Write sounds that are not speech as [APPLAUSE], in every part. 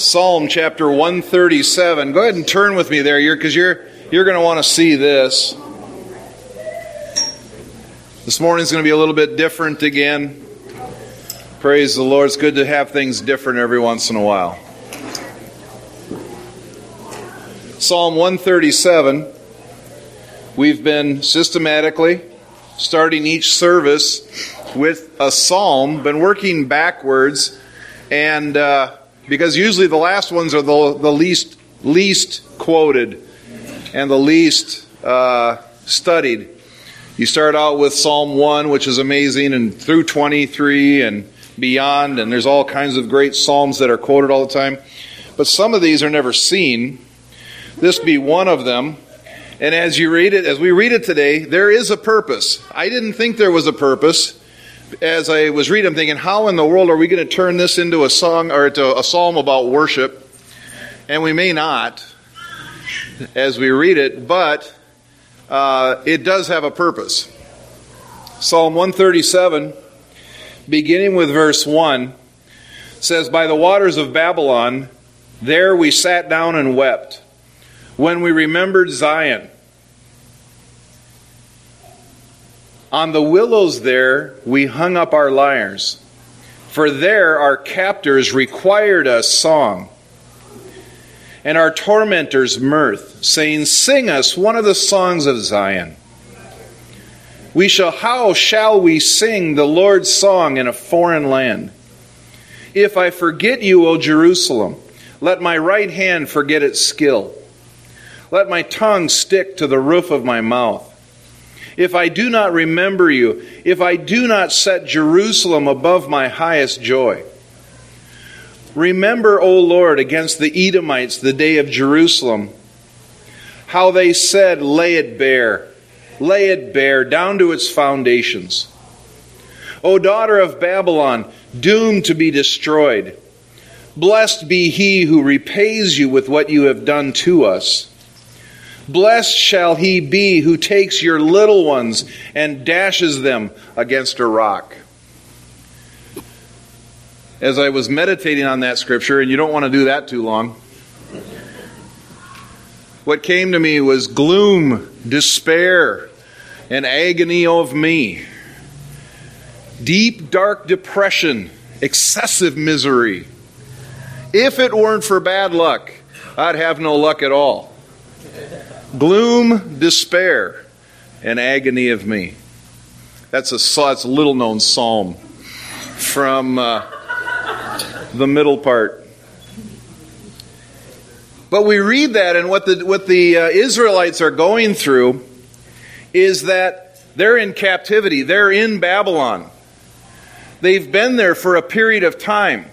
Psalm chapter 137. Go ahead and turn with me there because you're, you're going to want to see this. This morning's going to be a little bit different again. Praise the Lord. It's good to have things different every once in a while. Psalm 137. We've been systematically starting each service with a psalm, been working backwards, and uh, because usually the last ones are the, the least least quoted and the least uh, studied. You start out with Psalm 1, which is amazing, and through 23 and beyond, and there's all kinds of great psalms that are quoted all the time. But some of these are never seen. This be one of them. And as you read it, as we read it today, there is a purpose. I didn't think there was a purpose. As I was reading, I'm thinking, how in the world are we going to turn this into a song or into a psalm about worship? And we may not as we read it, but uh, it does have a purpose. Psalm 137, beginning with verse 1, says, By the waters of Babylon, there we sat down and wept when we remembered Zion. On the willows there we hung up our lyres, for there our captors required us song, and our tormentors mirth, saying, Sing us one of the songs of Zion. We shall, how shall we sing the Lord's song in a foreign land? If I forget you, O Jerusalem, let my right hand forget its skill. Let my tongue stick to the roof of my mouth. If I do not remember you, if I do not set Jerusalem above my highest joy. Remember, O Lord, against the Edomites the day of Jerusalem, how they said, Lay it bare, lay it bare, down to its foundations. O daughter of Babylon, doomed to be destroyed, blessed be he who repays you with what you have done to us. Blessed shall he be who takes your little ones and dashes them against a rock. As I was meditating on that scripture, and you don't want to do that too long, what came to me was gloom, despair, and agony of me. Deep, dark depression, excessive misery. If it weren't for bad luck, I'd have no luck at all gloom, despair, and agony of me. That's a, that's a little known psalm from uh, the middle part. But we read that, and what the, what the uh, Israelites are going through is that they're in captivity, they're in Babylon. They've been there for a period of time.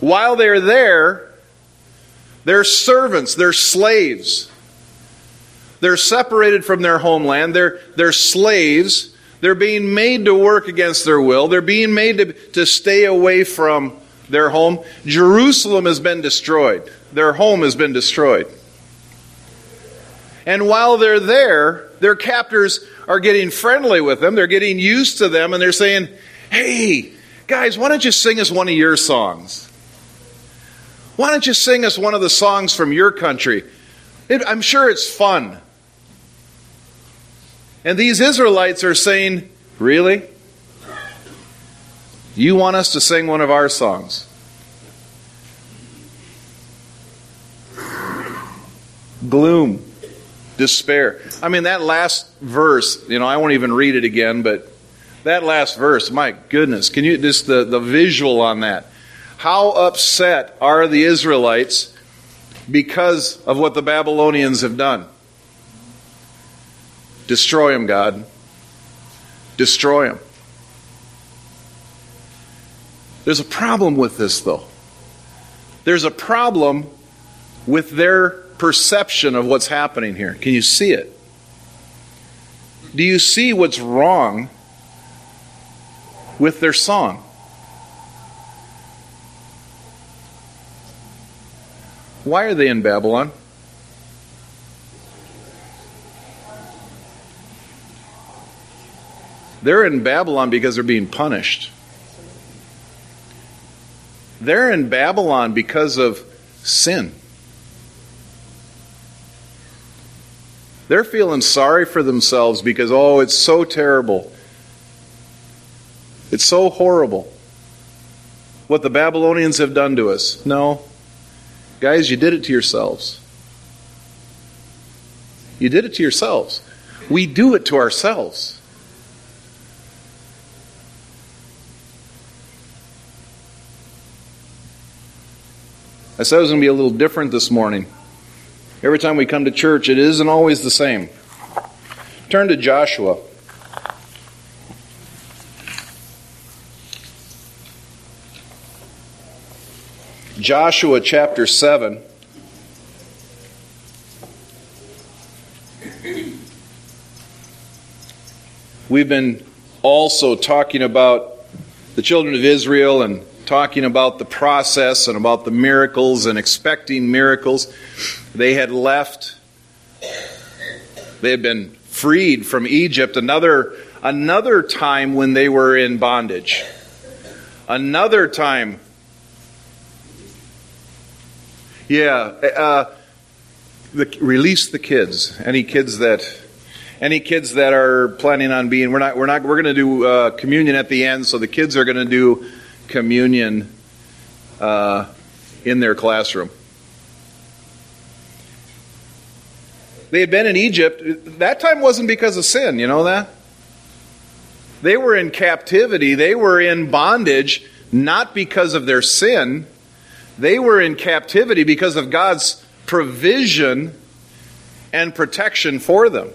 While they're there, they're servants, they're slaves. They're separated from their homeland. They're, they're slaves. They're being made to work against their will. They're being made to, to stay away from their home. Jerusalem has been destroyed. Their home has been destroyed. And while they're there, their captors are getting friendly with them. They're getting used to them, and they're saying, Hey, guys, why don't you sing us one of your songs? Why don't you sing us one of the songs from your country? It, I'm sure it's fun. And these Israelites are saying, Really? You want us to sing one of our songs? Gloom, despair. I mean, that last verse, you know, I won't even read it again, but that last verse, my goodness, can you just the, the visual on that? How upset are the Israelites because of what the Babylonians have done? Destroy him, God. Destroy him. There's a problem with this, though. There's a problem with their perception of what's happening here. Can you see it? Do you see what's wrong with their song? Why are they in Babylon? They're in Babylon because they're being punished. They're in Babylon because of sin. They're feeling sorry for themselves because, oh, it's so terrible. It's so horrible what the Babylonians have done to us. No. Guys, you did it to yourselves. You did it to yourselves. We do it to ourselves. I said it was going to be a little different this morning. Every time we come to church, it isn't always the same. Turn to Joshua. Joshua chapter 7. We've been also talking about the children of Israel and talking about the process and about the miracles and expecting miracles. They had left, they had been freed from Egypt another, another time when they were in bondage. Another time. Yeah, uh, the, release the kids. Any kids that any kids that are planning on being we're not we're not we're going to do uh, communion at the end so the kids are going to do communion uh, in their classroom. They had been in Egypt. That time wasn't because of sin, you know that? They were in captivity, they were in bondage, not because of their sin. They were in captivity because of God's provision and protection for them.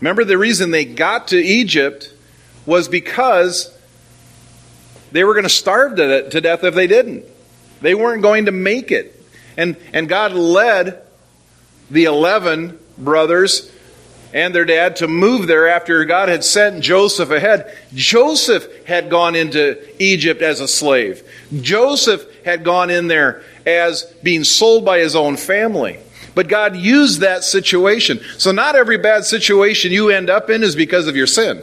Remember, the reason they got to Egypt was because they were going to starve to death if they didn't. They weren't going to make it. And, and God led the 11 brothers and their dad to move there after God had sent Joseph ahead. Joseph had gone into Egypt as a slave. Joseph had gone in there as being sold by his own family. But God used that situation. So not every bad situation you end up in is because of your sin.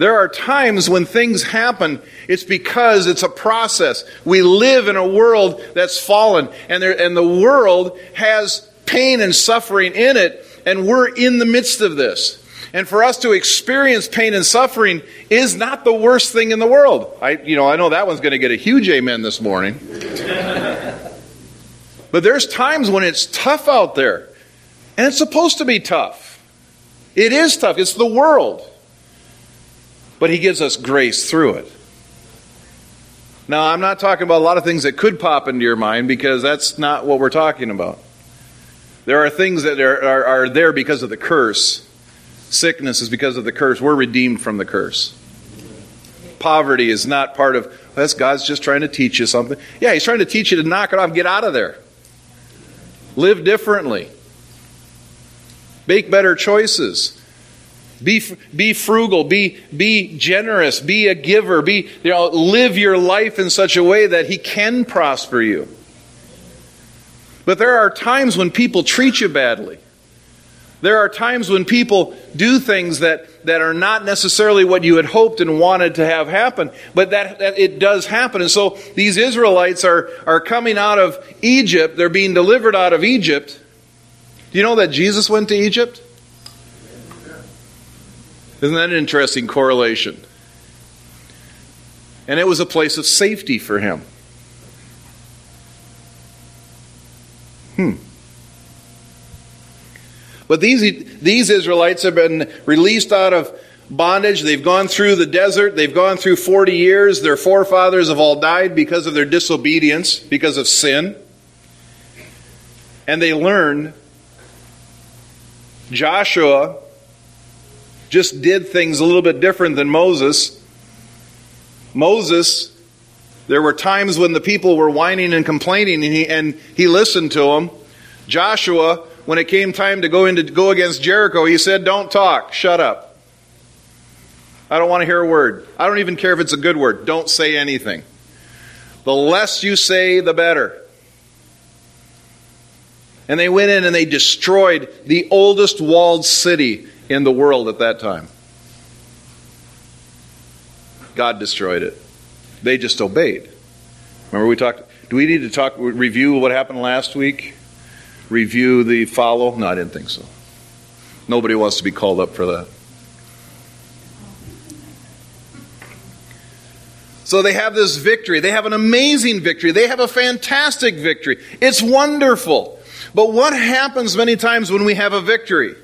There are times when things happen, it's because it's a process. We live in a world that's fallen, and, there, and the world has pain and suffering in it, and we're in the midst of this. And for us to experience pain and suffering is not the worst thing in the world. I, you know, I know that one's going to get a huge amen this morning. [LAUGHS] but there's times when it's tough out there, and it's supposed to be tough. It is tough. It's the world but He gives us grace through it. Now, I'm not talking about a lot of things that could pop into your mind because that's not what we're talking about. There are things that are, are, are there because of the curse. Sickness is because of the curse. We're redeemed from the curse. Poverty is not part of that's God's just trying to teach you something. Yeah, He's trying to teach you to knock it off, get out of there. Live differently. Make better choices. Be, be frugal, be, be generous, be a giver, be, you know, live your life in such a way that He can prosper you. But there are times when people treat you badly. There are times when people do things that, that are not necessarily what you had hoped and wanted to have happen, but that, that it does happen. And so these Israelites are, are coming out of Egypt, they're being delivered out of Egypt. Do you know that Jesus went to Egypt? Isn't that an interesting correlation? And it was a place of safety for him. Hmm. But these, these Israelites have been released out of bondage. They've gone through the desert. They've gone through 40 years. Their forefathers have all died because of their disobedience, because of sin. And they learn Joshua just did things a little bit different than Moses. Moses, there were times when the people were whining and complaining, and he, and he listened to them. Joshua, when it came time to go into go against Jericho, he said, "Don't talk. Shut up. I don't want to hear a word. I don't even care if it's a good word. Don't say anything. The less you say, the better." And they went in and they destroyed the oldest walled city in the world at that time. God destroyed it. They just obeyed. Remember we talked do we need to talk review what happened last week? Review the follow? No, I didn't think so. Nobody wants to be called up for that. So they have this victory. They have an amazing victory. They have a fantastic victory. It's wonderful. But what happens many times when we have a victory?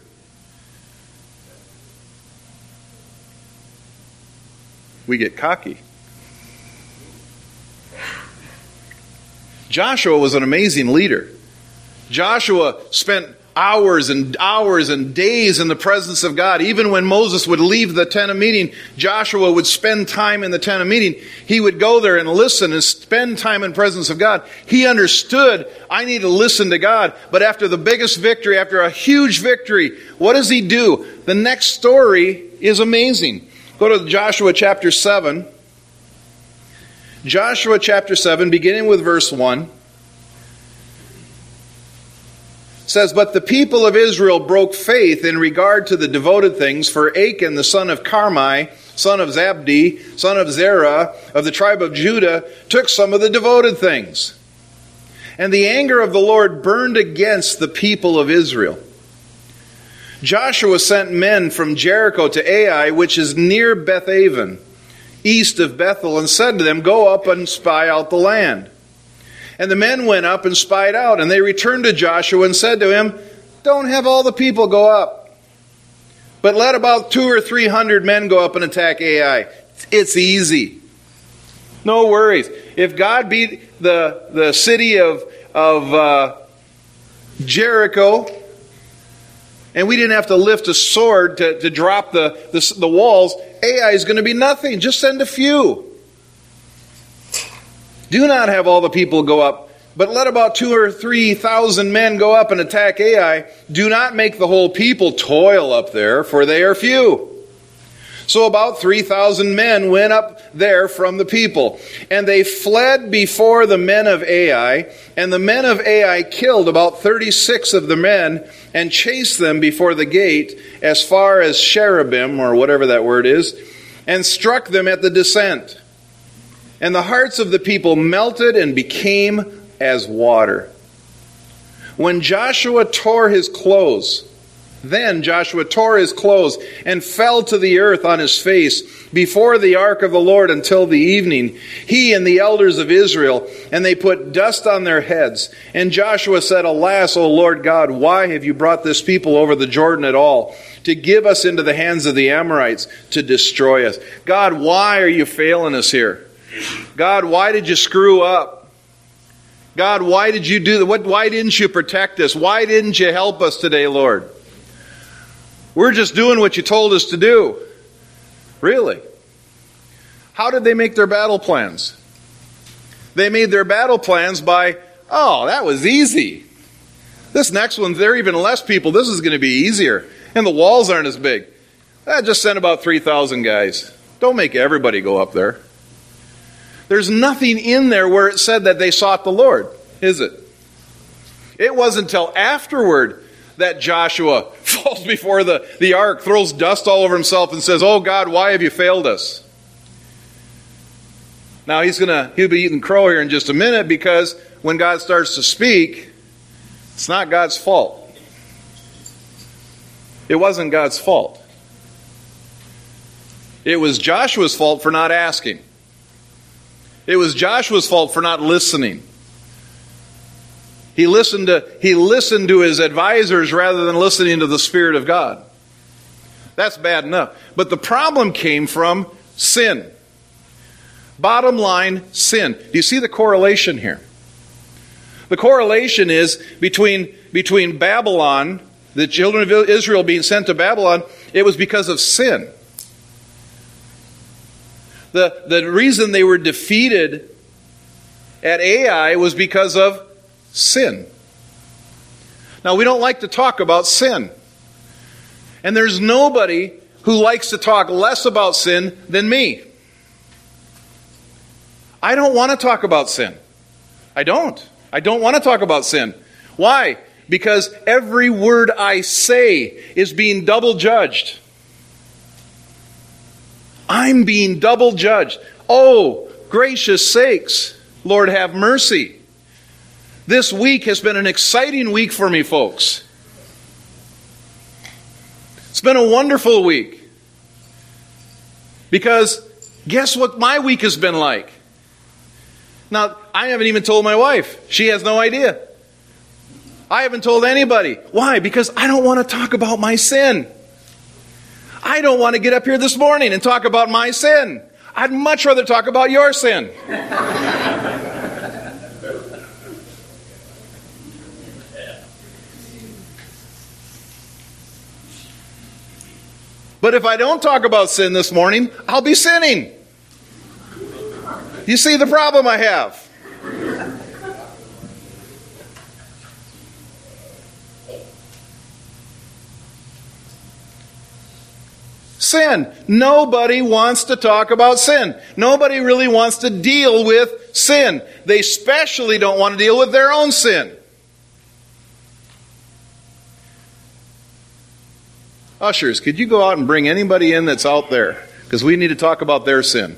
We get cocky. Joshua was an amazing leader. Joshua spent hours and hours and days in the presence of God. Even when Moses would leave the tent of meeting, Joshua would spend time in the tent of meeting. He would go there and listen and spend time in presence of God. He understood, I need to listen to God. But after the biggest victory, after a huge victory, what does he do? The next story is amazing. Go to Joshua chapter 7. Joshua chapter 7, beginning with verse 1. says, But the people of Israel broke faith in regard to the devoted things, for Achan, the son of Carmi, son of Zabdi, son of Zerah, of the tribe of Judah, took some of the devoted things. And the anger of the Lord burned against the people of Israel. Joshua sent men from Jericho to Ai, which is near Bethaven, east of Bethel, and said to them, Go up and spy out the land. And the men went up and spied out, and they returned to Joshua and said to him, Don't have all the people go up, but let about two or three hundred men go up and attack Ai. It's easy. No worries. If God beat the, the city of, of uh, Jericho, and we didn't have to lift a sword to, to drop the, the, the walls, Ai is going to be nothing. Just send a few. Do not have all the people go up, but let about two or three thousand men go up and attack Ai. Do not make the whole people toil up there, for they are few. So about 3,000 men went up there from the people, and they fled before the men of Ai, and the men of Ai killed about 36 of the men and chased them before the gate as far as Cherubim, or whatever that word is, and struck them at the descent. And the hearts of the people melted and became as water. When Joshua tore his clothes, then Joshua tore his clothes and fell to the earth on his face before the ark of the Lord until the evening, he and the elders of Israel, and they put dust on their heads. And Joshua said, Alas, O Lord God, why have you brought this people over the Jordan at all? To give us into the hands of the Amorites to destroy us. God, why are you failing us here? God, why did you screw up? God, why did you do that? What, why didn't you protect us? Why didn't you help us today, Lord? We're just doing what you told us to do. Really? How did they make their battle plans? They made their battle plans by, oh, that was easy. This next one, there are even less people. This is going to be easier. And the walls aren't as big. I just sent about 3,000 guys. Don't make everybody go up there. There's nothing in there where it said that they sought the Lord, is it? It wasn't until afterward that Joshua falls before the, the ark, throws dust all over himself, and says, Oh God, why have you failed us? Now he's gonna he'll be eating crow here in just a minute because when God starts to speak, it's not God's fault. It wasn't God's fault. It was Joshua's fault for not asking. It was Joshua's fault for not listening. He listened to, he listened to his advisors rather than listening to the Spirit of God. That's bad enough. But the problem came from sin. Bottom line, sin. Do you see the correlation here? The correlation is between, between Babylon, the children of Israel being sent to Babylon, it was because of sin. The, the reason they were defeated at Ai was because of sin. Now, we don't like to talk about sin. And there's nobody who likes to talk less about sin than me. I don't want to talk about sin. I don't. I don't want to talk about sin. Why? Because every word I say is being double judged. I'm being double judged. Oh, gracious sakes, Lord, have mercy. This week has been an exciting week for me, folks. It's been a wonderful week. Because guess what my week has been like? Now, I haven't even told my wife. She has no idea. I haven't told anybody. Why? Because I don't want to talk about my sin. I don't want to get up here this morning and talk about my sin. I'd much rather talk about your sin. [LAUGHS] But if I don't talk about sin this morning, I'll be sinning. You see the problem I have? Sin. Nobody wants to talk about sin. Nobody really wants to deal with sin. They especially don't want to deal with their own sin. Ushers, could you go out and bring anybody in that's out there? Because we need to talk about their sin.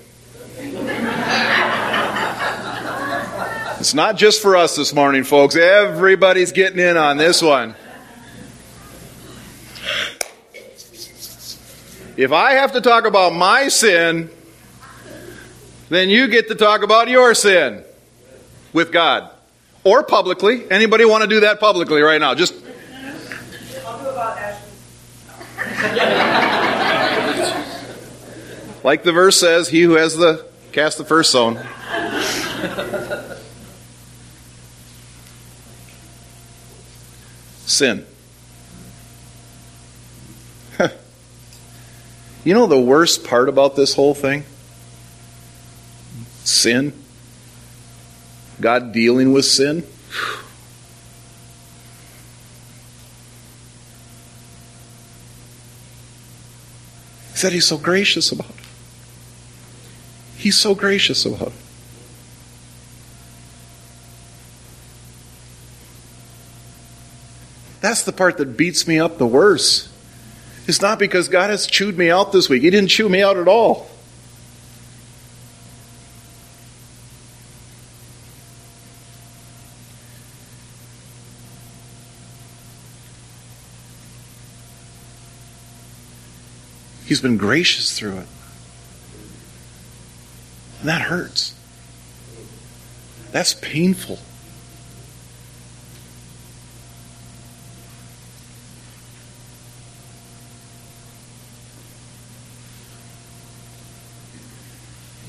It's not just for us this morning, folks. Everybody's getting in on this one. If I have to talk about my sin, then you get to talk about your sin with God or publicly. Anybody want to do that publicly right now? Just I'll do about [LAUGHS] like the verse says, he who has the cast the first stone. Sin. [LAUGHS] you know the worst part about this whole thing? Sin. God dealing with sin. That He's so gracious about it. He's so gracious about it. That's the part that beats me up the worst. It's not because God has chewed me out this week. He didn't chew me out at all. He's been gracious through it. And that hurts. That's painful.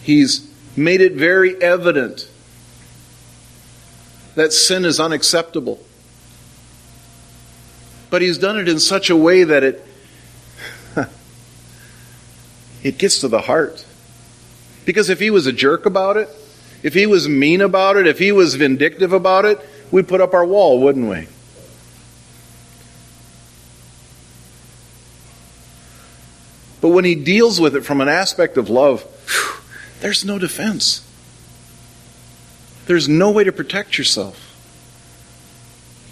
He's made it very evident that sin is unacceptable. But he's done it in such a way that it it gets to the heart. Because if he was a jerk about it, if he was mean about it, if he was vindictive about it, we'd put up our wall, wouldn't we? But when he deals with it from an aspect of love, there's no defense. There's no way to protect yourself.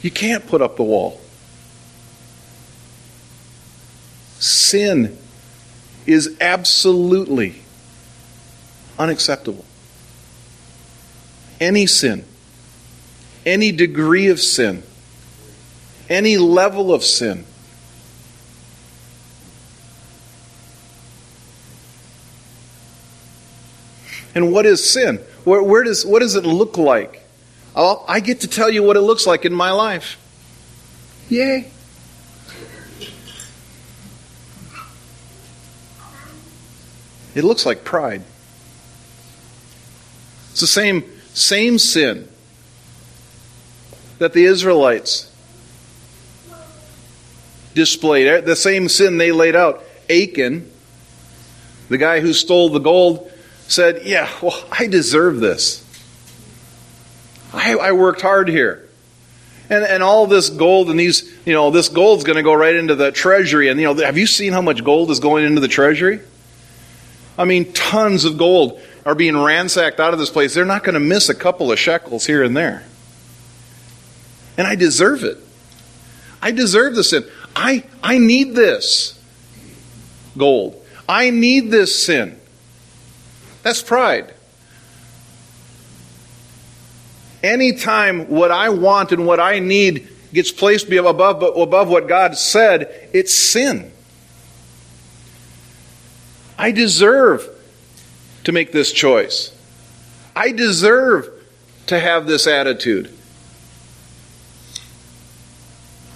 You can't put up the wall. Sin is absolutely unacceptable. Any sin, any degree of sin, any level of sin And what is sin? Where, where does, what does it look like? I'll, I get to tell you what it looks like in my life. Yay. It looks like pride. It's the same, same sin that the Israelites displayed, the same sin they laid out. Achan, the guy who stole the gold, said, Yeah, well, I deserve this. I, I worked hard here. And, and all this gold and these, you know, this gold's going to go right into the treasury. And, you know, have you seen how much gold is going into the treasury? I mean, tons of gold are being ransacked out of this place. They're not going to miss a couple of shekels here and there. And I deserve it. I deserve this sin. I, I need this gold. I need this sin. That's pride. Anytime what I want and what I need gets placed above, above what God said, it's sin. I deserve to make this choice. I deserve to have this attitude.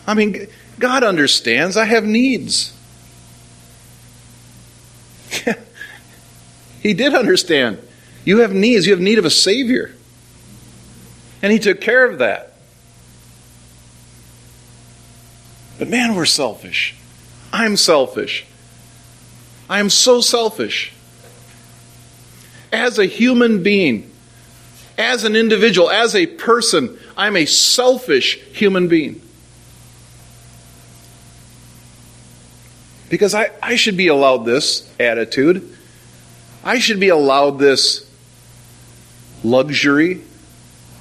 I mean, God understands I have needs. [LAUGHS] he did understand. You have needs, you have need of a Savior. And He took care of that. But man, we're selfish. I'm selfish. I am so selfish. As a human being, as an individual, as a person, I'm a selfish human being. Because I, I should be allowed this attitude. I should be allowed this luxury.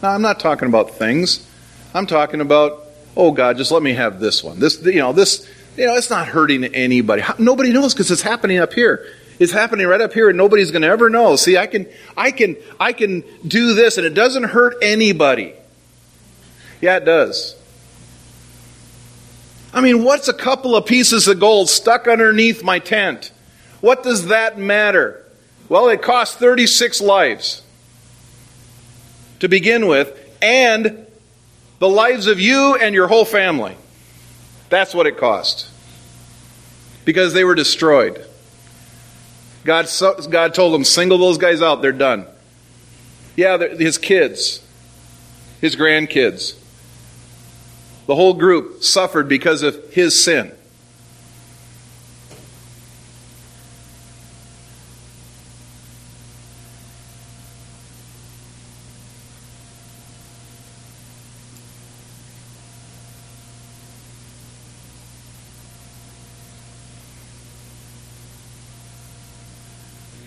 Now, I'm not talking about things. I'm talking about, oh God, just let me have this one. This, you know, this, you know, it's not hurting anybody. Nobody knows because it's happening up here. It's happening right up here and nobody's going to ever know. See, I can, I can, I can do this and it doesn't hurt anybody. Yeah, it does. I mean, what's a couple of pieces of gold stuck underneath my tent? What does that matter? Well, it cost 36 lives to begin with, and the lives of you and your whole family. That's what it cost. Because they were destroyed. God, God told them, single those guys out, they're done. Yeah, his kids, his grandkids. The whole group suffered because of his sin.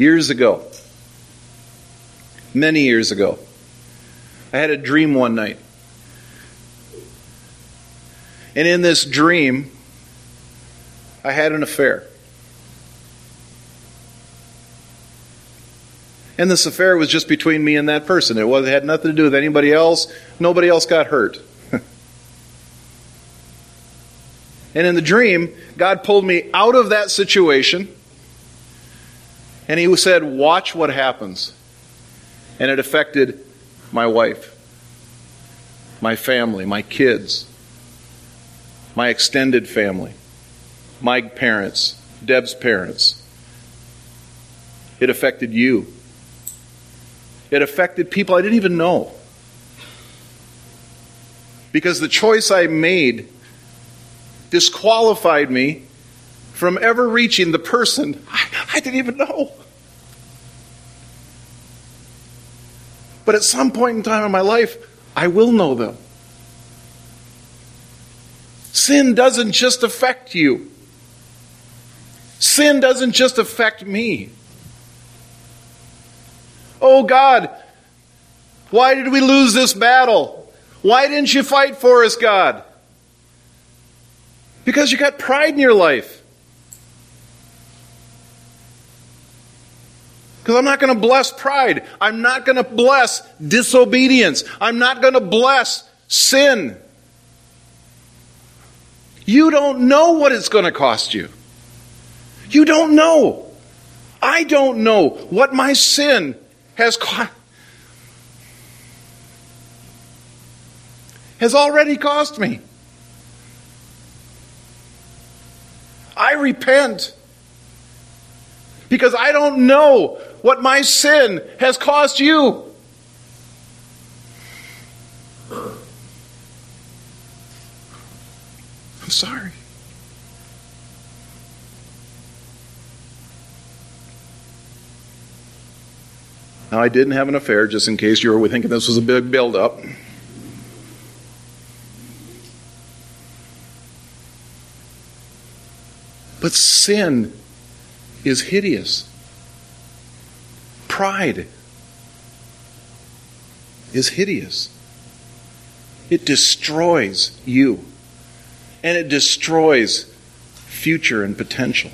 Years ago, many years ago, I had a dream one night. And in this dream, I had an affair. And this affair was just between me and that person. It, was, it had nothing to do with anybody else. Nobody else got hurt. [LAUGHS] and in the dream, God pulled me out of that situation. And He said, Watch what happens. And it affected my wife, my family, my kids my extended family, my parents, Deb's parents. It affected you. It affected people I didn't even know. Because the choice I made disqualified me from ever reaching the person I, I didn't even know. But at some point in time in my life, I will know them. Sin doesn't just affect you. Sin doesn't just affect me. Oh God, why did we lose this battle? Why didn't you fight for us, God? Because you got pride in your life. Because I'm not going to bless pride. I'm not going to bless disobedience. I'm not going to bless sin. You don't know what it's going to cost you. You don't know. I don't know what my sin has cost. Has already cost me. I repent because I don't know what my sin has cost you. I'm sorry. Now, I didn't have an affair, just in case you were thinking this was a big build-up. But sin is hideous. Pride is hideous. It destroys you and it destroys future and potential.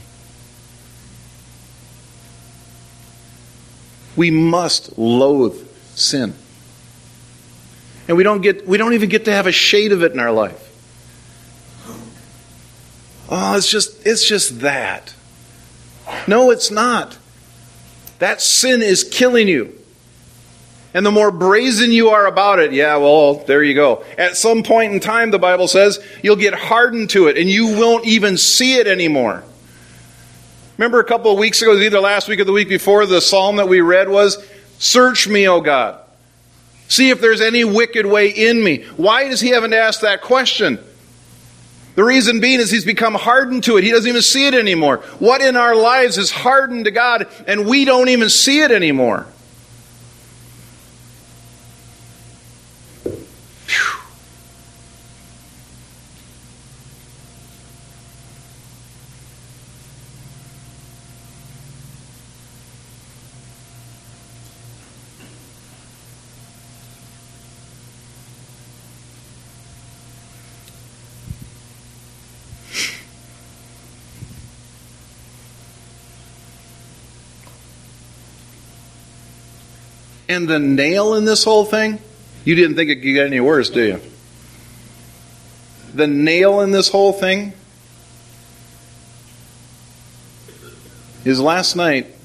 We must loathe sin. And we don't get we don't even get to have a shade of it in our life. Oh, it's just it's just that. No, it's not. That sin is killing you. And the more brazen you are about it, yeah, well, there you go. At some point in time, the Bible says, you'll get hardened to it and you won't even see it anymore. Remember a couple of weeks ago, either last week or the week before, the psalm that we read was, Search me, O God. See if there's any wicked way in me. Why does he haven't asked that question? The reason being is he's become hardened to it. He doesn't even see it anymore. What in our lives is hardened to God and we don't even see it anymore? And the nail in this whole thing, you didn't think it could get any worse, do you? The nail in this whole thing is last night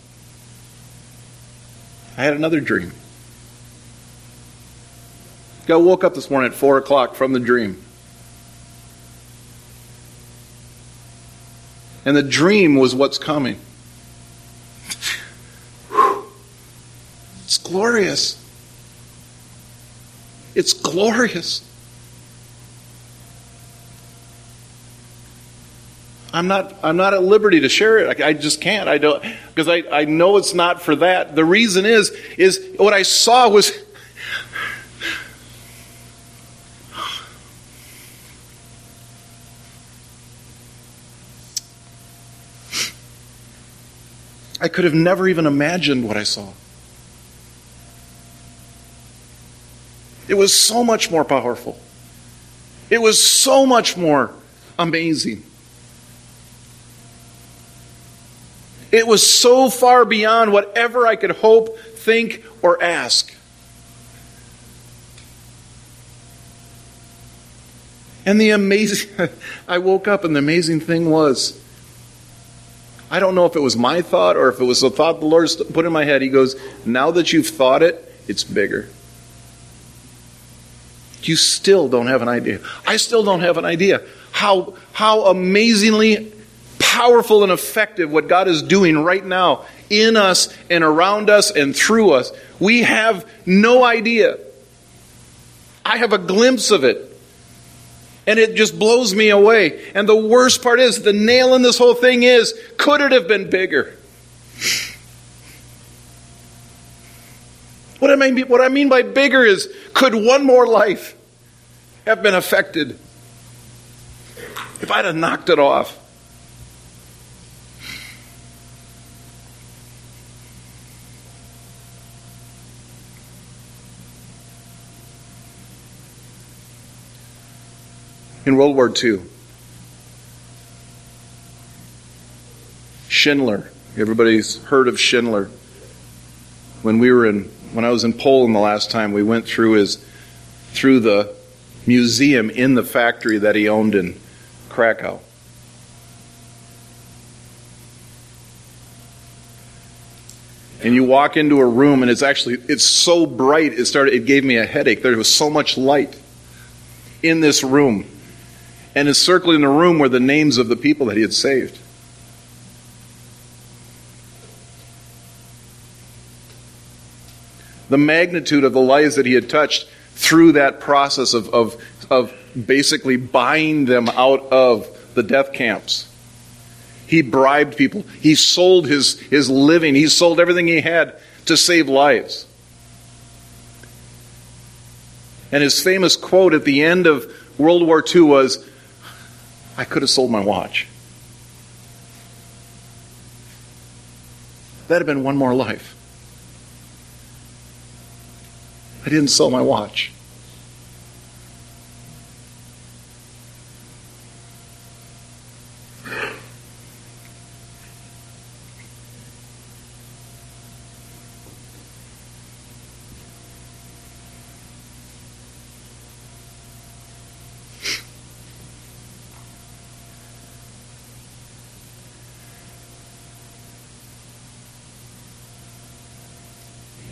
I had another dream. I woke up this morning at 4 o'clock from the dream. And the dream was what's coming. It's glorious. It's glorious. I'm not, I'm not at liberty to share it. I, I just can't. I don't, because I, I know it's not for that. The reason is, is what I saw was, I could have never even imagined what I saw. It was so much more powerful. It was so much more amazing. It was so far beyond whatever I could hope, think, or ask. And the amazing, [LAUGHS] I woke up and the amazing thing was, I don't know if it was my thought or if it was the thought the Lord put in my head. He goes, Now that you've thought it, it's bigger. You still don't have an idea. I still don't have an idea how, how amazingly powerful and effective what God is doing right now in us and around us and through us. We have no idea. I have a glimpse of it. And it just blows me away. And the worst part is, the nail in this whole thing is, could it have been bigger? What I mean, what I mean by bigger is could one more life have been affected if I'd have knocked it off? In World War II, Schindler, everybody's heard of Schindler. When we were in when I was in Poland the last time, we went through his through the museum in the factory that he owned in Krakow. And you walk into a room and it's actually it's so bright it started it gave me a headache. There was so much light in this room. And encircling the room were the names of the people that he had saved. The magnitude of the lives that he had touched through that process of, of, of basically buying them out of the death camps. He bribed people. He sold his, his living. He sold everything he had to save lives. And his famous quote at the end of World War II was I could have sold my watch. That'd have been one more life. I didn't sell my watch.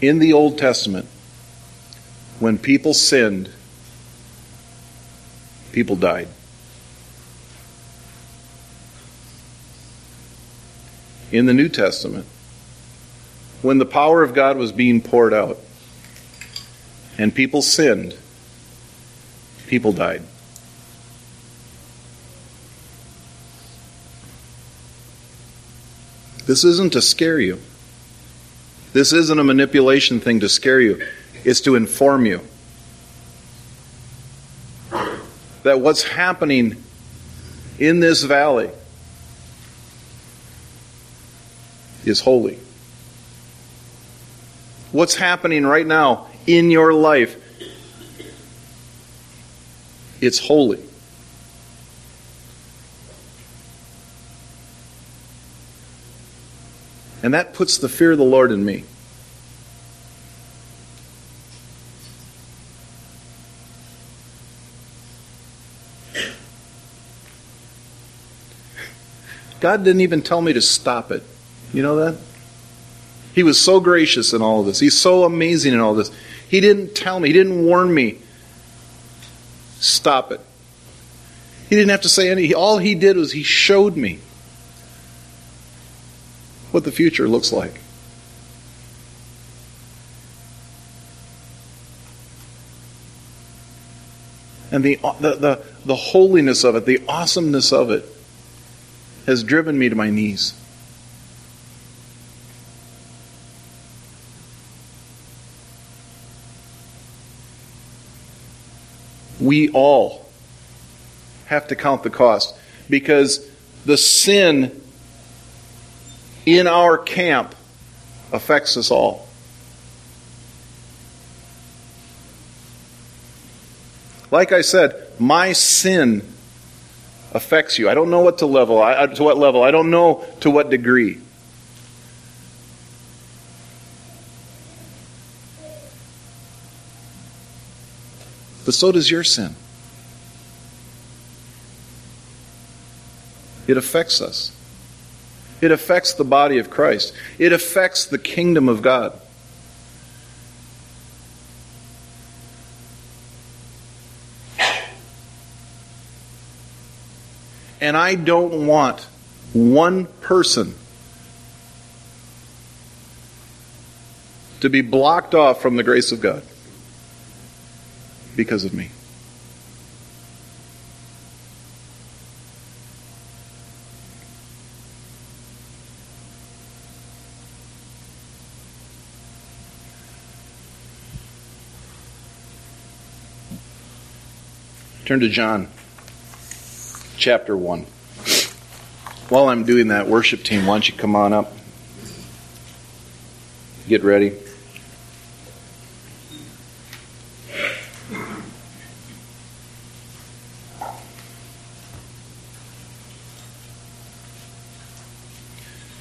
in the Old Testament when people sinned, people died. In the New Testament, when the power of God was being poured out and people sinned, people died. This isn't to scare you. This isn't a manipulation thing to scare you. It's to inform you that what's happening in this valley is holy. What's happening right now in your life, it's holy. And that puts the fear of the Lord in me. God didn't even tell me to stop it. You know that? He was so gracious in all of this. He's so amazing in all this. He didn't tell me, he didn't warn me. Stop it. He didn't have to say anything. All he did was he showed me what the future looks like. And the, the, the, the holiness of it, the awesomeness of it, has driven me to my knees. We all have to count the cost because the sin in our camp affects us all. Like I said, my sin affects you. I don't know what to level, I, to what level. I don't know to what degree. But so does your sin. It affects us. It affects the body of Christ. It affects the kingdom of God. And I don't want one person to be blocked off from the grace of God because of me. Turn to John chapter 1. While I'm doing that, worship team, why don't you come on up? Get ready.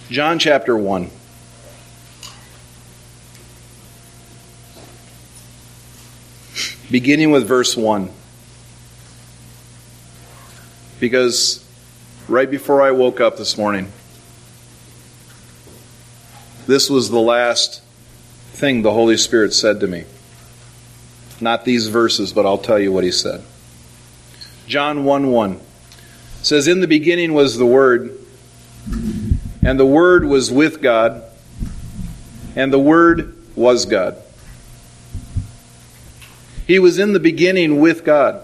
John chapter 1. Beginning with verse 1. Because right before I woke up this morning, this was the last thing the Holy Spirit said to me. Not these verses, but I'll tell you what he said. John 1 1 says, In the beginning was the Word and the Word was with God, and the Word was God. He was in the beginning with God.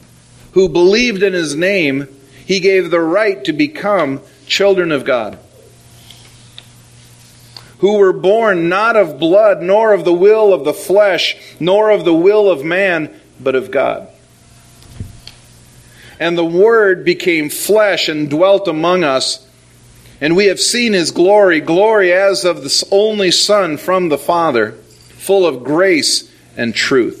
who believed in his name, he gave the right to become children of God. Who were born not of blood, nor of the will of the flesh, nor of the will of man, but of God. And the Word became flesh and dwelt among us, and we have seen his glory, glory as of the only Son from the Father, full of grace and truth.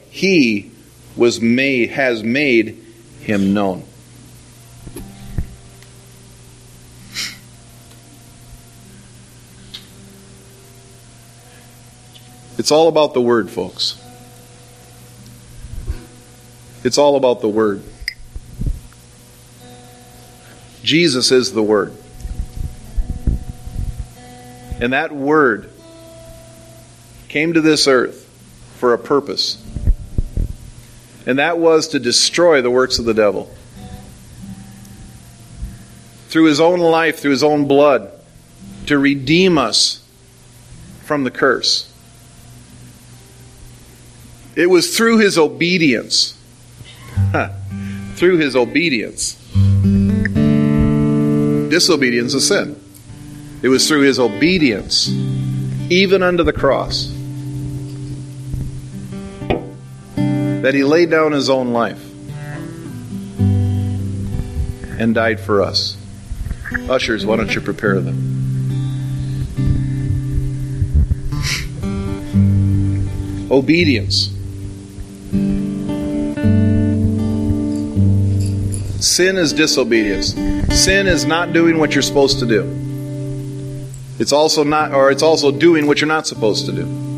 he was made has made him known. It's all about the word, folks. It's all about the word. Jesus is the word. And that word came to this earth for a purpose and that was to destroy the works of the devil. Through his own life, through his own blood, to redeem us from the curse. It was through his obedience. through his obedience. Disobedience is sin. It was through his obedience, even unto the cross that he laid down his own life and died for us. Ushers, why don't you prepare them? Obedience. Sin is disobedience. Sin is not doing what you're supposed to do. It's also not or it's also doing what you're not supposed to do.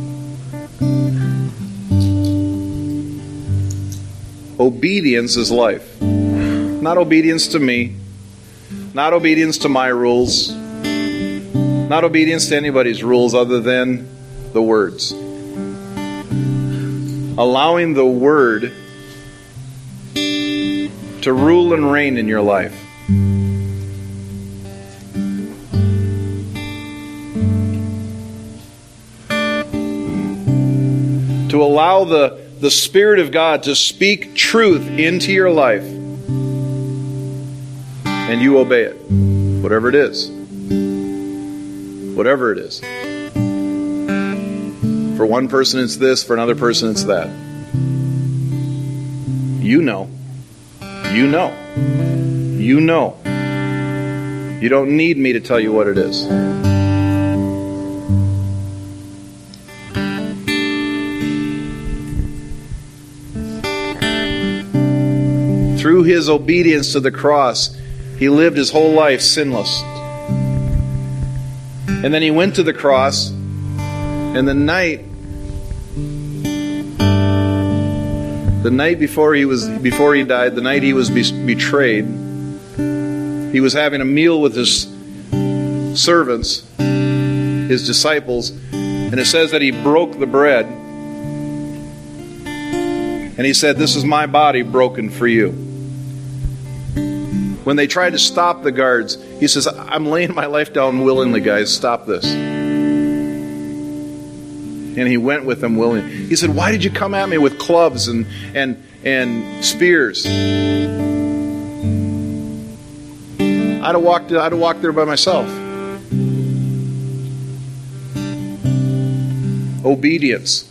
Obedience is life. Not obedience to me, not obedience to my rules, not obedience to anybody's rules other than the words. Allowing the word to rule and reign in your life. To allow the the Spirit of God to speak truth into your life, and you obey it, whatever it is. Whatever it is. For one person, it's this, for another person, it's that. You know. You know. You know. You don't need me to tell you what it is. Through his obedience to the cross, he lived his whole life sinless. And then he went to the cross, and the night the night before he was before he died, the night he was be- betrayed, he was having a meal with his servants, his disciples, and it says that he broke the bread. And he said, This is my body broken for you. When they tried to stop the guards, he says, I'm laying my life down willingly, guys. Stop this. And he went with them willingly. He said, Why did you come at me with clubs and, and, and spears? I'd have walked, I'd have walked there by myself. Obedience.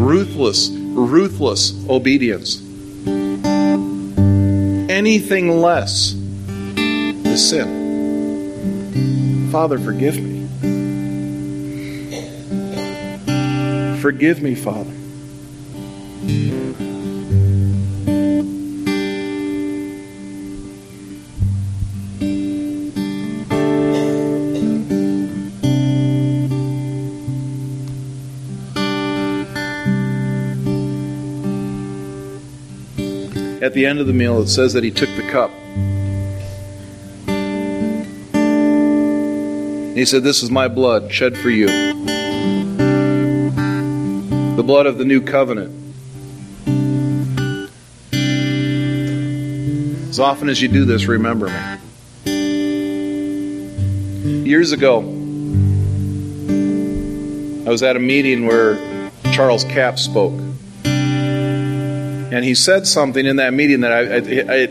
Ruthless, ruthless obedience anything less is sin. Father, forgive me. Forgive me, Father. At the end of the meal, it says that he took the cup. He said, This is my blood shed for you. The blood of the new covenant. As often as you do this, remember me. Years ago, I was at a meeting where Charles Capps spoke. And he said something in that meeting that I, it,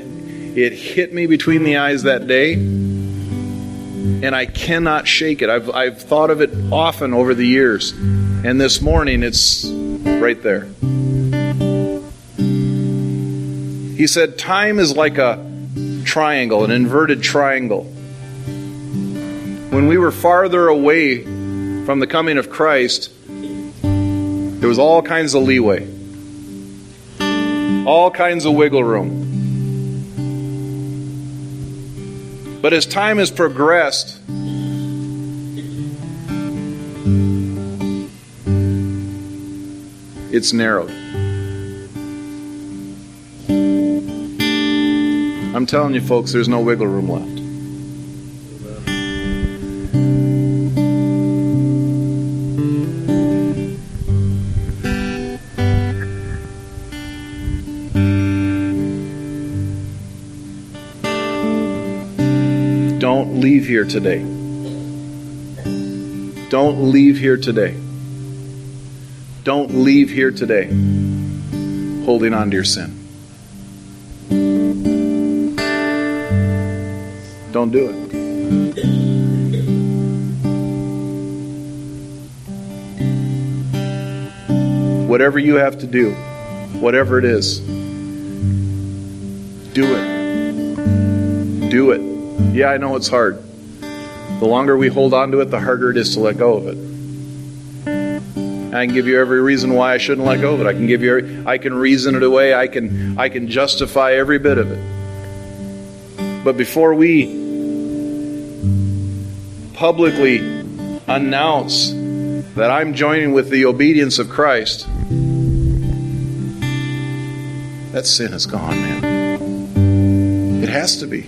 it hit me between the eyes that day, and I cannot shake it. I've, I've thought of it often over the years, and this morning it's right there. He said, Time is like a triangle, an inverted triangle. When we were farther away from the coming of Christ, there was all kinds of leeway, all kinds of wiggle room. But as time has progressed, it's narrowed. I'm telling you, folks, there's no wiggle room left. Here today. Don't leave here today. Don't leave here today holding on to your sin. Don't do it. Whatever you have to do, whatever it is, do it. Do it. Yeah, I know it's hard. The longer we hold on to it, the harder it is to let go of it. I can give you every reason why I shouldn't let go of it. I can give you every, I can reason it away. I can I can justify every bit of it. But before we publicly announce that I'm joining with the obedience of Christ, that sin is gone, man. It has to be.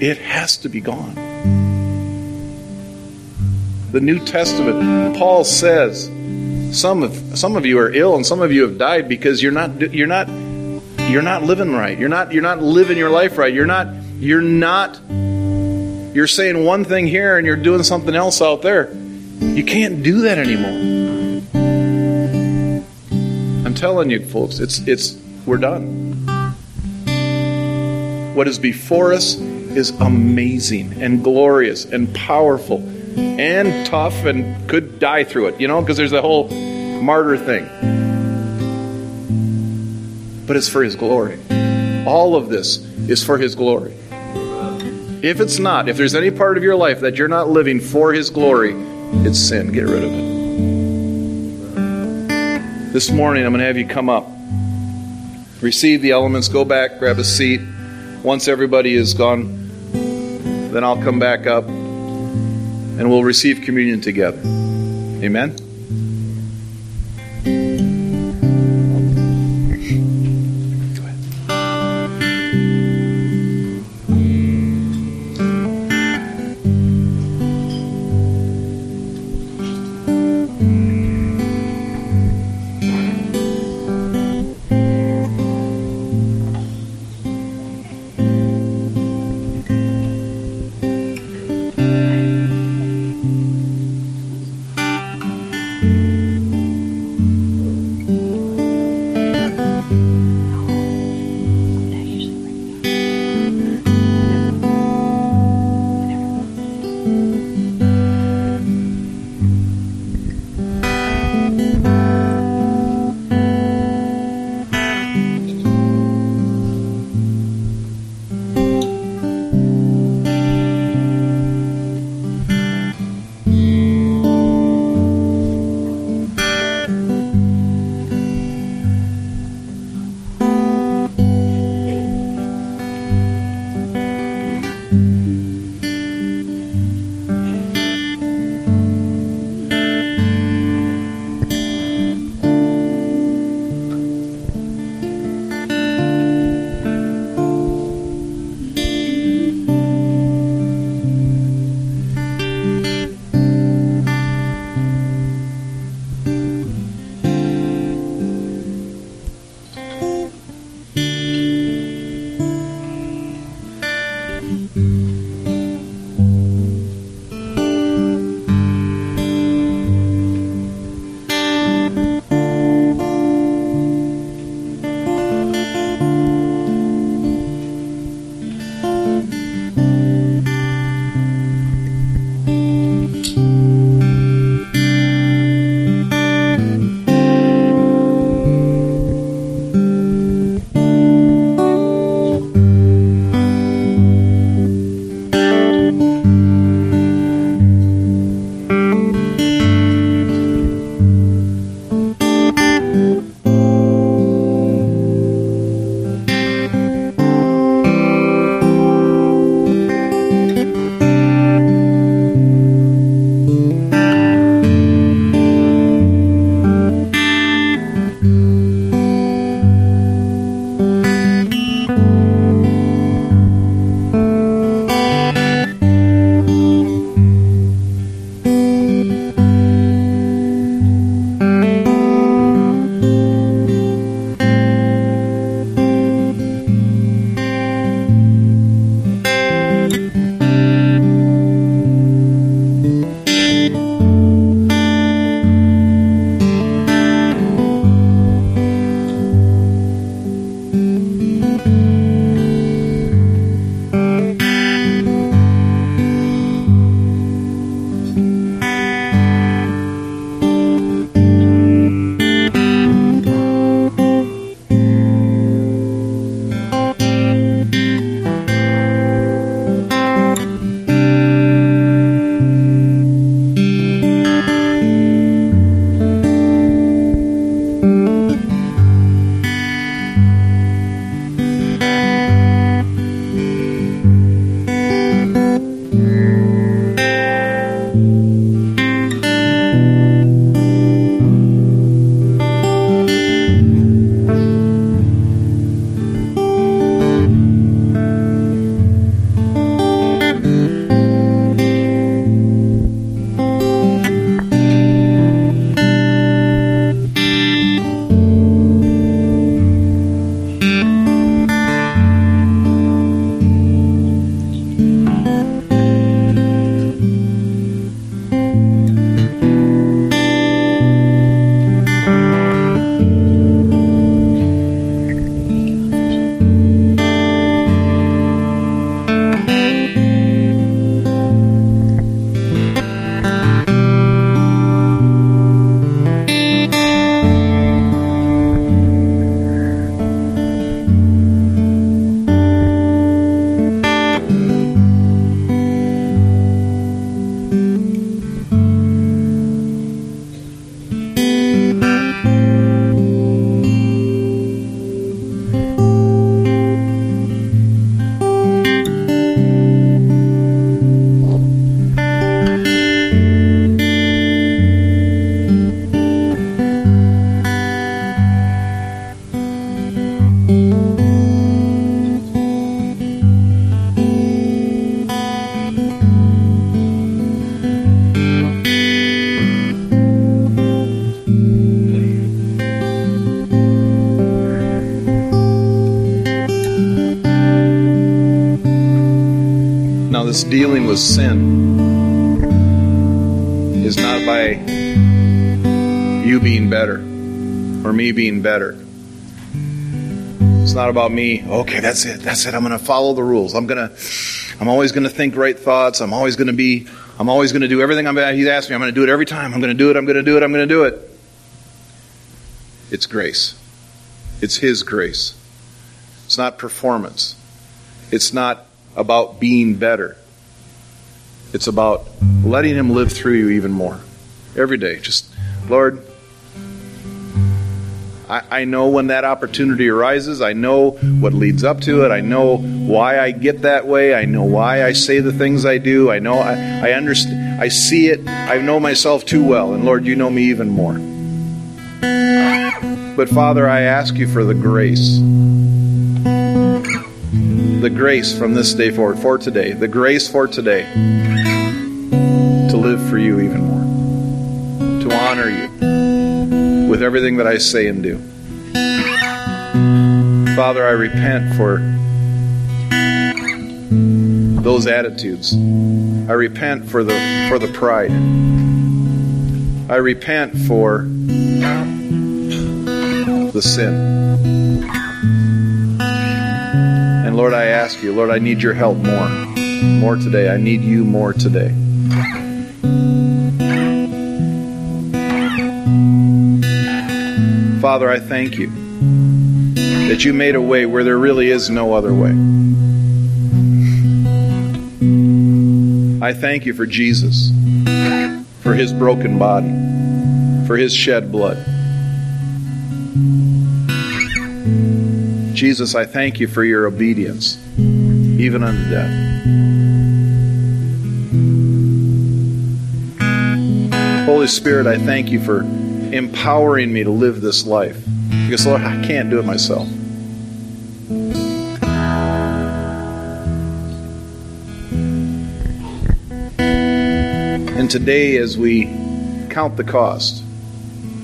It has to be gone. The New Testament, Paul says, some of some of you are ill and some of you have died because you're not you're not you're not living right. You're not you're not living your life right. You're not you're not you're saying one thing here and you're doing something else out there. You can't do that anymore. I'm telling you folks, it's it's we're done. What is before us is amazing and glorious and powerful and tough and could die through it, you know, because there's a whole martyr thing. But it's for His glory. All of this is for His glory. If it's not, if there's any part of your life that you're not living for His glory, it's sin. Get rid of it. This morning, I'm going to have you come up, receive the elements, go back, grab a seat. Once everybody is gone, then I'll come back up and we'll receive communion together. Amen. Sin is not by you being better or me being better. It's not about me. Okay, that's it. That's it. I'm going to follow the rules. I'm going to I'm always going to think right thoughts. I'm always going to be I'm always going to do everything I'm he's asked me. I'm going to do it every time. I'm going to do it. I'm going to do it. I'm going to do it. It's grace. It's his grace. It's not performance. It's not about being better. It's about letting him live through you even more. Every day. Just Lord, I, I know when that opportunity arises. I know what leads up to it. I know why I get that way. I know why I say the things I do. I know I, I understand. I see it. I know myself too well. And Lord, you know me even more. But Father, I ask you for the grace. The grace from this day forward, for today. The grace for today to live for you even more. To honor you with everything that I say and do. Father, I repent for those attitudes. I repent for the for the pride. I repent for the sin. And Lord, I ask you, Lord, I need your help more. More today. I need you more today. Father, I thank you that you made a way where there really is no other way. I thank you for Jesus, for his broken body, for his shed blood. Jesus, I thank you for your obedience, even unto death. Holy Spirit, I thank you for empowering me to live this life. Because, Lord, I can't do it myself. And today, as we count the cost,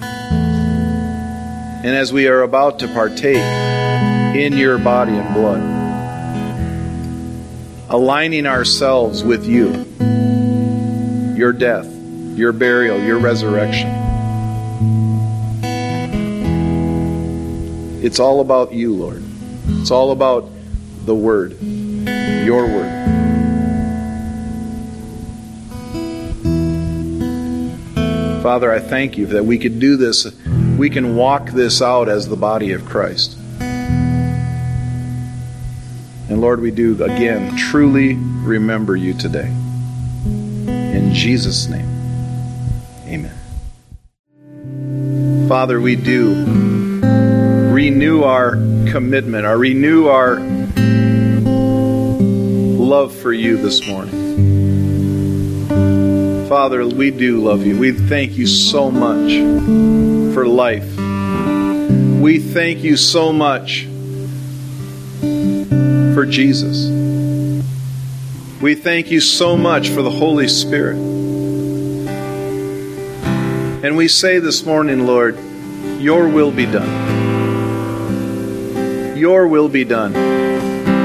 and as we are about to partake in your body and blood, aligning ourselves with you, your death, your burial, your resurrection. It's all about you, Lord. It's all about the Word, your Word. Father, I thank you that we could do this, we can walk this out as the body of Christ. And Lord, we do again truly remember you today. In Jesus' name, amen. Father, we do renew our commitment, or renew our love for you this morning. Father, we do love you. We thank you so much for life. We thank you so much for Jesus. We thank you so much for the Holy Spirit. And we say this morning, Lord, your will be done. Your will be done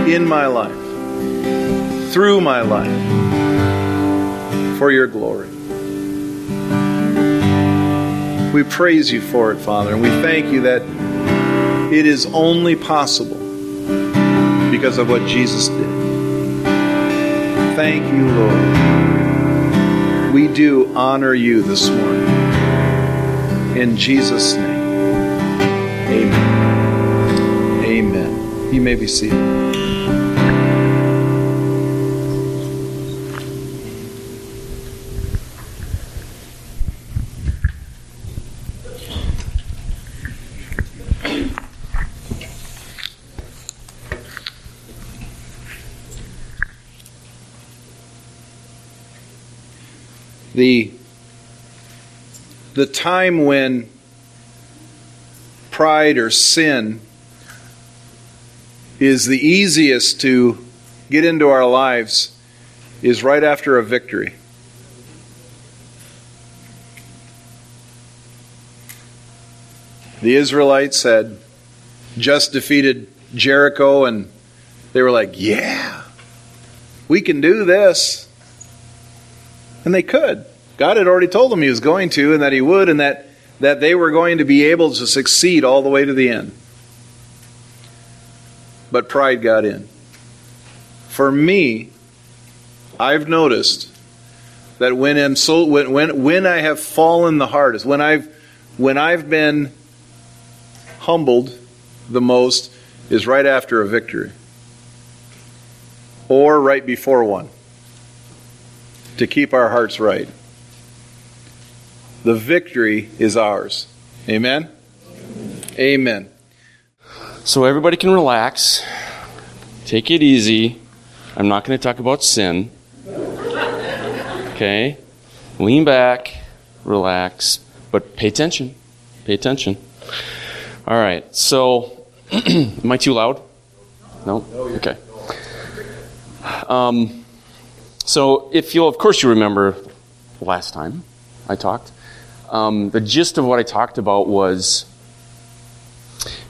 in my life, through my life for your glory. We praise you for it, Father, and we thank you that it is only possible because of what Jesus did. Thank you, Lord. We do honor you this morning. In Jesus' name, may be seated. the the time when pride or sin is the easiest to get into our lives is right after a victory. The Israelites had just defeated Jericho and they were like, yeah, We can do this. And they could. God had already told them He was going to, and that He would, and that, that they were going to be able to succeed all the way to the end. But pride got in. For me, I've noticed that when I'm so when, when when I have fallen the hardest, when I've when I've been humbled the most is right after a victory or right before one to keep our hearts right. The victory is ours. Amen. Amen. So everybody can relax. Take it easy. I'm not going to talk about sin. Okay? Lean back, relax, but pay attention. Pay attention. All right. So, [CLEARS THROAT] am I too loud? No? Okay. Um, so, if you'll, of course, you remember last time I talked. Um, the gist of what I talked about was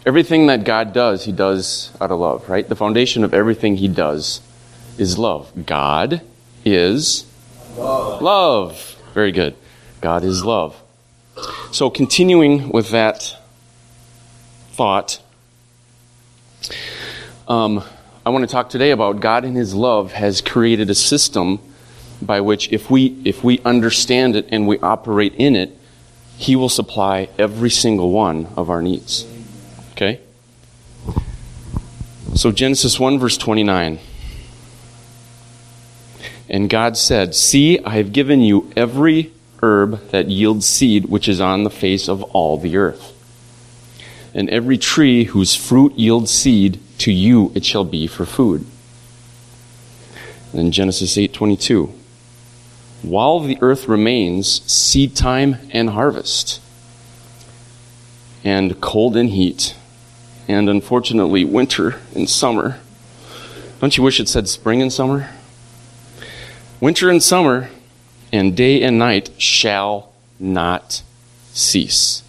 everything that God does, He does out of love, right? The foundation of everything He does is love. God is love. love. Very good. God is love. So, continuing with that thought, um, I want to talk today about God in His love has created a system by which, if we if we understand it and we operate in it, He will supply every single one of our needs. Okay. So Genesis one verse twenty nine. And God said, See, I have given you every herb that yields seed which is on the face of all the earth. And every tree whose fruit yields seed, to you it shall be for food. And Genesis 8:22. While the earth remains, seed time and harvest, and cold and heat, and unfortunately winter and summer. Don't you wish it said spring and summer? Winter and summer, and day and night shall not cease.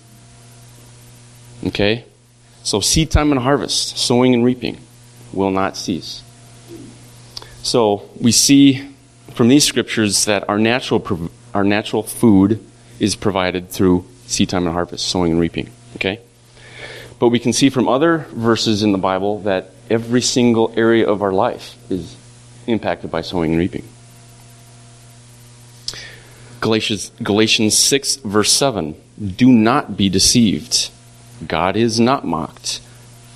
Okay? So, seed time and harvest, sowing and reaping, will not cease. So, we see from these scriptures that our natural, our natural food is provided through seed time and harvest, sowing and reaping. Okay? But we can see from other verses in the Bible that every single area of our life is impacted by sowing and reaping. Galatians, Galatians 6, verse 7. Do not be deceived. God is not mocked.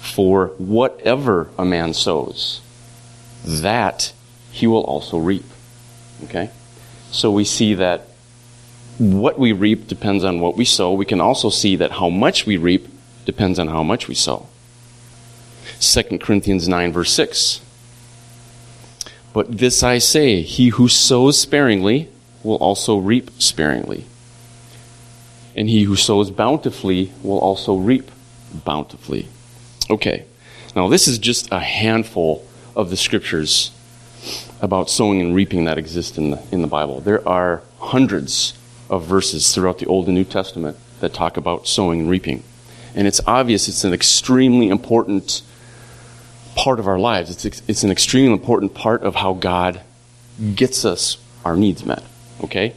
For whatever a man sows, that he will also reap. Okay? So we see that what we reap depends on what we sow. We can also see that how much we reap depends on how much we sow. 2 Corinthians 9, verse 6. But this I say, he who sows sparingly will also reap sparingly. And he who sows bountifully will also reap bountifully. Okay, now this is just a handful of the scriptures about sowing and reaping that exist in the, in the Bible. There are hundreds of verses throughout the Old and New Testament that talk about sowing and reaping. And it's obvious it's an extremely important part of our lives. It's, it's an extremely important part of how God gets us our needs met. Okay?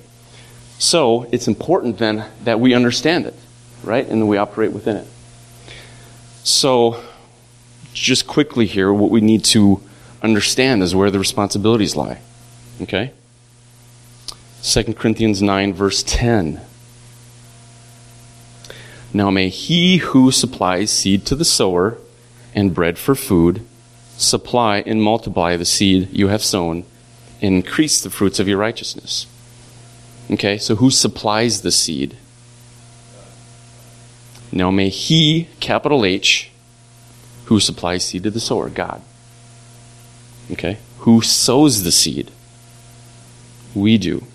So it's important then that we understand it, right? And that we operate within it. So, just quickly here, what we need to understand is where the responsibilities lie. Okay? 2 Corinthians 9, verse 10. Now may he who supplies seed to the sower and bread for food supply and multiply the seed you have sown and increase the fruits of your righteousness. Okay, so who supplies the seed? Now may he, capital H, who supplies seed to the sower, God. Okay, who sows the seed? We do.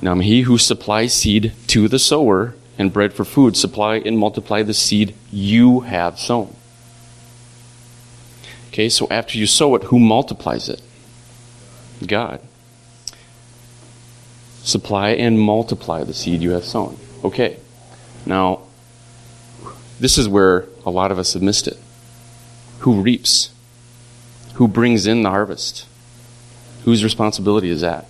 Now may he who supplies seed to the sower and bread for food supply and multiply the seed you have sown. Okay, so after you sow it, who multiplies it? God supply and multiply the seed you have sown. Okay. Now, this is where a lot of us have missed it. Who reaps? Who brings in the harvest? Whose responsibility is that?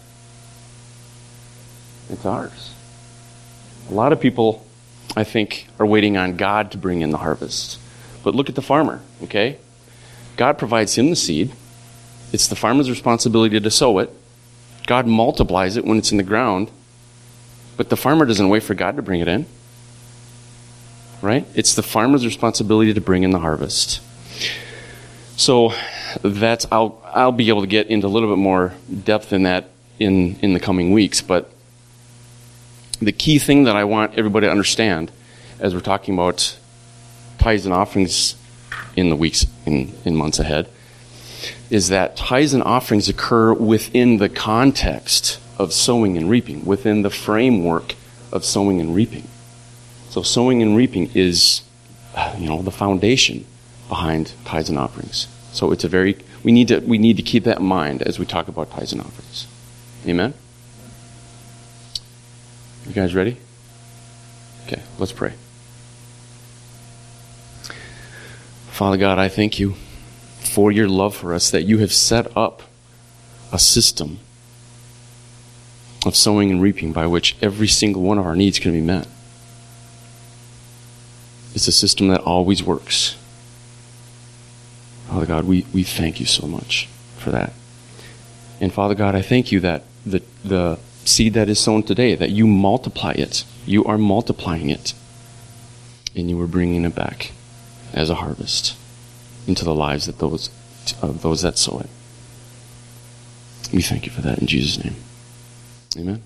It's ours. A lot of people, I think, are waiting on God to bring in the harvest. But look at the farmer, okay? God provides him the seed. It's the farmer's responsibility to sow it. God multiplies it when it's in the ground. But the farmer doesn't wait for God to bring it in. Right? It's the farmer's responsibility to bring in the harvest. So that's I'll I'll be able to get into a little bit more depth in that in in the coming weeks, but the key thing that I want everybody to understand as we're talking about tithes and offerings in the weeks in, in months ahead is that tithes and offerings occur within the context of sowing and reaping, within the framework of sowing and reaping. So sowing and reaping is you know the foundation behind tithes and offerings. So it's a very we need to we need to keep that in mind as we talk about tithes and offerings. Amen. You guys ready? Okay, let's pray. Father God, I thank you for your love for us that you have set up a system of sowing and reaping by which every single one of our needs can be met. It's a system that always works. Father God, we, we thank you so much for that. And Father God, I thank you that the, the seed that is sown today, that you multiply it. You are multiplying it. And you are bringing it back as a harvest into the lives of those, of those that sow it. We thank you for that in Jesus' name. Amen.